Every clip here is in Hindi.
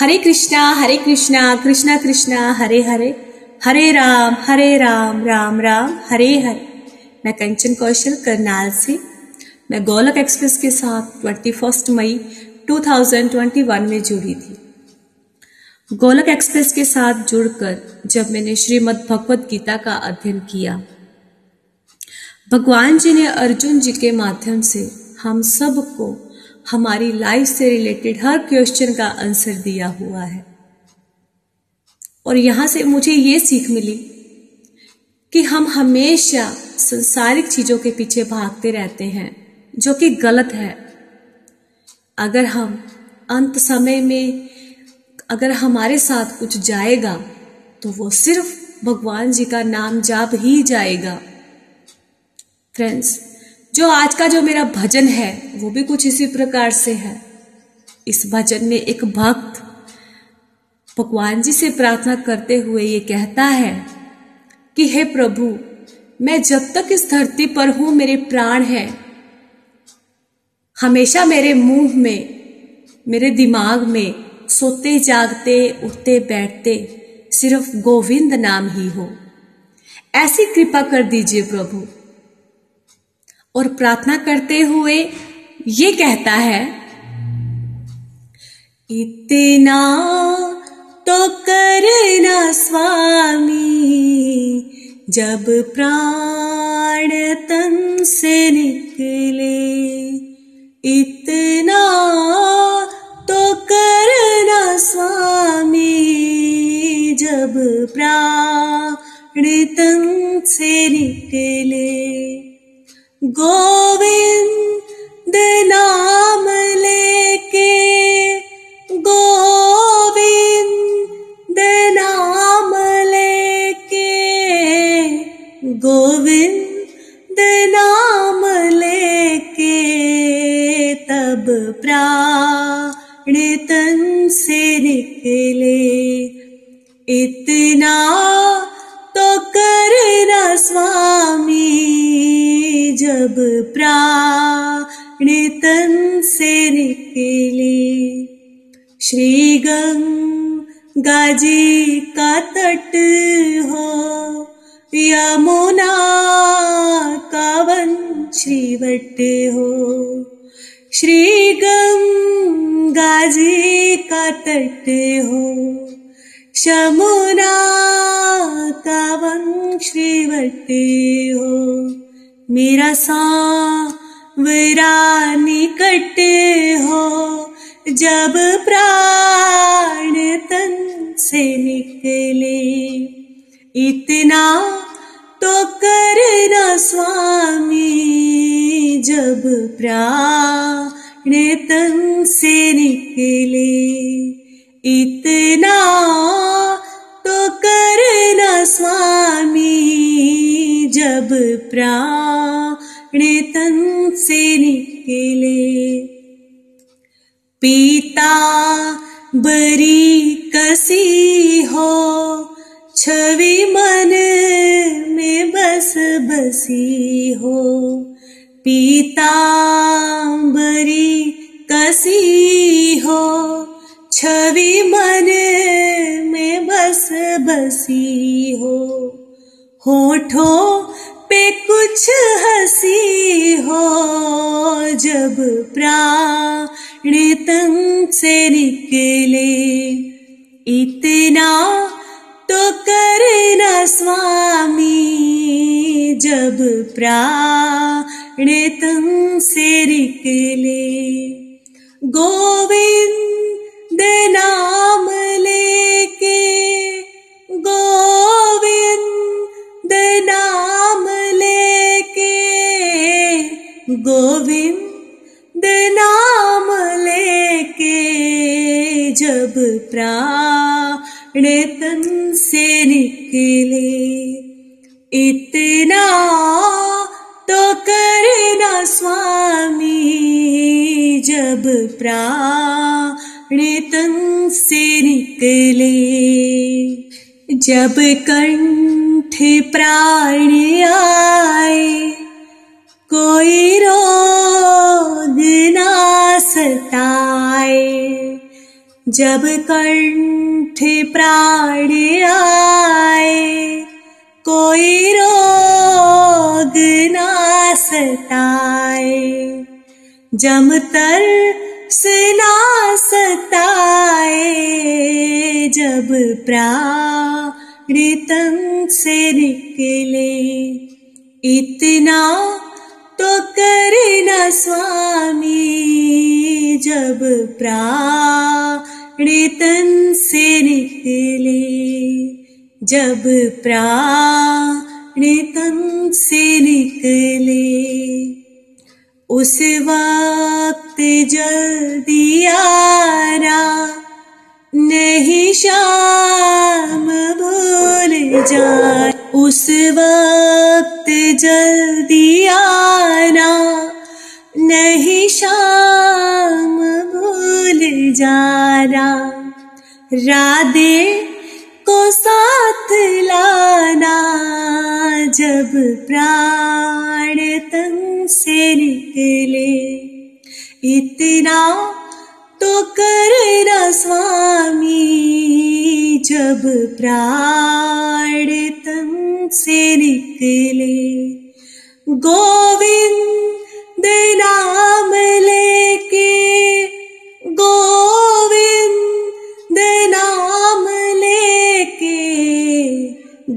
हरे कृष्णा हरे कृष्णा कृष्णा कृष्णा, हरे हरे। हरे राम हरे राम राम राम, हरे हरे। मैं कंचन कौशल, करनाल से। मैं गोलक एक्सप्रेस के साथ 21 मई 2021 में जुड़ी थी। गोलक एक्सप्रेस के साथ जुड़कर जब मैंने श्रीमद् भगवत गीता का अध्ययन किया, भगवान जी ने अर्जुन जी के माध्यम से हम सबको हमारी लाइफ से रिलेटेड हर क्वेश्चन का आंसर दिया हुआ है। और यहाँ से मुझे ये सीख मिली कि हम हमेशा संसारिक चीज़ों के पीछे भागते रहते हैं, जो कि गलत है। अगर हम अंत समय में, अगर हमारे साथ कुछ जाएगा तो वो सिर्फ़ भगवान जी का नाम जाप ही जाएगा। फ्रेंड्स जो आज का जो मेरा भजन है, वो भी कुछ इसी प्रकार से है। इस भजन में एक भक्त भगवान जी से प्रार्थना करते हुए ये कहता है कि, हे प्रभु, मैं जब तक इस धरती पर हूँ, मेरे प्राण है। हमेशा मेरे मुँह में, मेरे दिमाग में सोते, जागते, उठते, बैठते सिर्फ़ गोविंद नाम ही हो। ऐसी कृपा कर दीजिए प्रभु। और प्रार्थना करते हुए ये कहता है, इतना तो करना स्वामी, जब प्राण तन से निकले, इतना तो करना स्वामी, जब प्राण तन से निकले। गोविंद नाम लेके, गोविंद नाम लेके, गोविंद नाम लेके तब प्राण तन से निकले। इतना तो करना स्वामी, जब प्राण तन से निकले। श्री गंगा जी का तट हो यमुना का वन श्रीवट हो। श्री गंगा जी का तट हो, शमुना श्रीवट हो। मेरा सांवरा निकट हो। जब प्राण तन से निकले। इतना तो करना स्वामी, जब प्राण तन से निकले। इतना स्वामी, जब प्राण तन से निकले। पीता बरी कसी हो, छवि मन में बस बसी हो। पीता बरी कसी हो, छवि मन बस बसी हो, होठों पे कुछ हँसी हो, जब प्राण तन से निकले, इतना तो करना स्वामी, जब प्राण तन से निकले। गोविंद नाम प्राण तन से निकले। इतना तो करना स्वामी, जब प्राण से निकले। जब कंठ प्राण आए जब कंठ प्राण आए, कोई रोग ना सताए। जमतर सना सताए, जब प्राण तन से निकले। इतना तो करना स्वामी, जब प्राण तन से निकले, जब प्राण तन से निकले। उस वक्त जल्दी आना नहीं शाम भूल जा उस वक्त जल्दी आना राधे को साथ लाना जब प्राण तन से निकले। इतना तो करना स्वामी जब प्राण तन से निकले। गोविंद नाम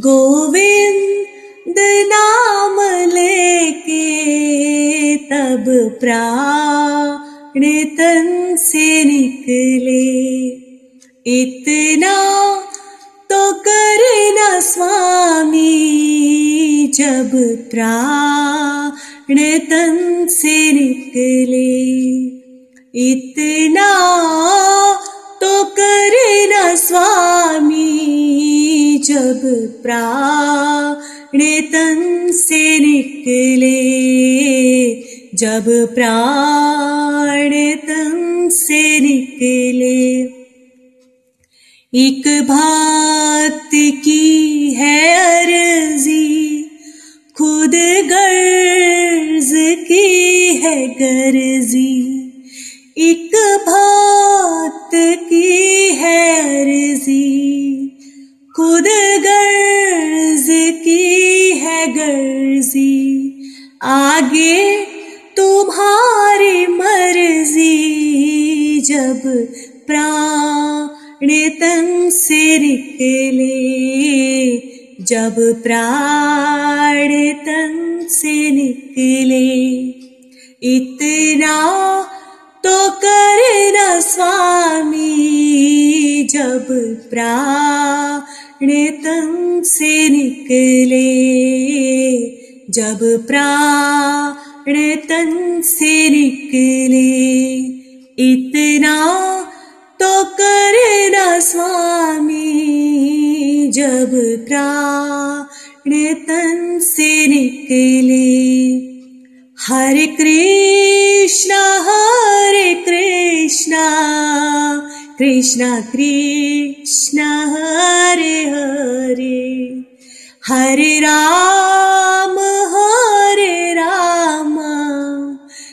गोविंद नाम लेके तब प्राण तन से निकले। इतना तो करना स्वामी, जब प्राण तन से निकले। इतना तो करना स्वामी जब प्राण तन से निकले, जब प्राण तन से निकले, एक भक्त की है अर्जी, खुद गर्ज की है गर्जी, एक भक्त की आगे तुम्हारी मर्ज़ी। जब प्राण तन से निकले, जब प्राण तन से निकले, इतना तो करना स्वामी। जब प्राण तन से निकले जब प्राण तन से निकले, इतना तो करना स्वामी। जब प्राण तन से निकले, हरे कृष्णा हरे कृष्णा कृष्णा कृष्णा, हरे हरे हरे राम।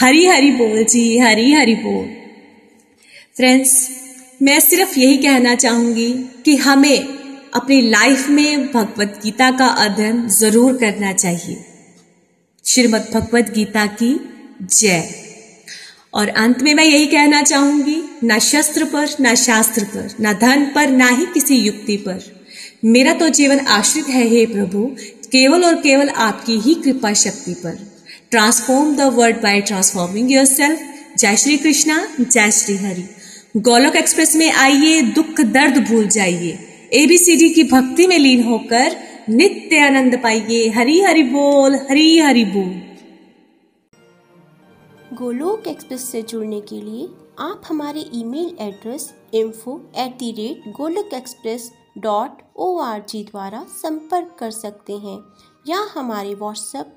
हरी हरी बोल जी, हरी हरी बोल। फ्रेंड्स मैं सिर्फ़ यही कहना चाहूँगी कि हमें अपनी लाइफ में भगवत गीता का अध्ययन ज़रूर करना चाहिए। श्रीमद् भगवत गीता की जय। और अंत में मैं यही कहना चाहूँगी, ना शस्त्र पर, ना शास्त्र पर, ना धन पर, ना ही किसी युक्ति पर। मेरा तो जीवन आश्रित है हे प्रभु, केवल और केवल आपकी ही कृपा शक्ति पर। Transform the world by transforming yourself जय श्री कृष्णा जय श्री हरि गोलोक एक्सप्रेस में आइए, दुख दर्द भूल जाइए। एबीसीडी की भक्ति में लीन होकर नित्य आनंद पाइए। हरी हरि बोल, हरी हरि बोल। गोलोक एक्सप्रेस से जुड़ने के लिए आप हमारे email address info at the rate Golok express dot O R G द्वारा संपर्क कर सकते हैं। या हमारे WhatsApp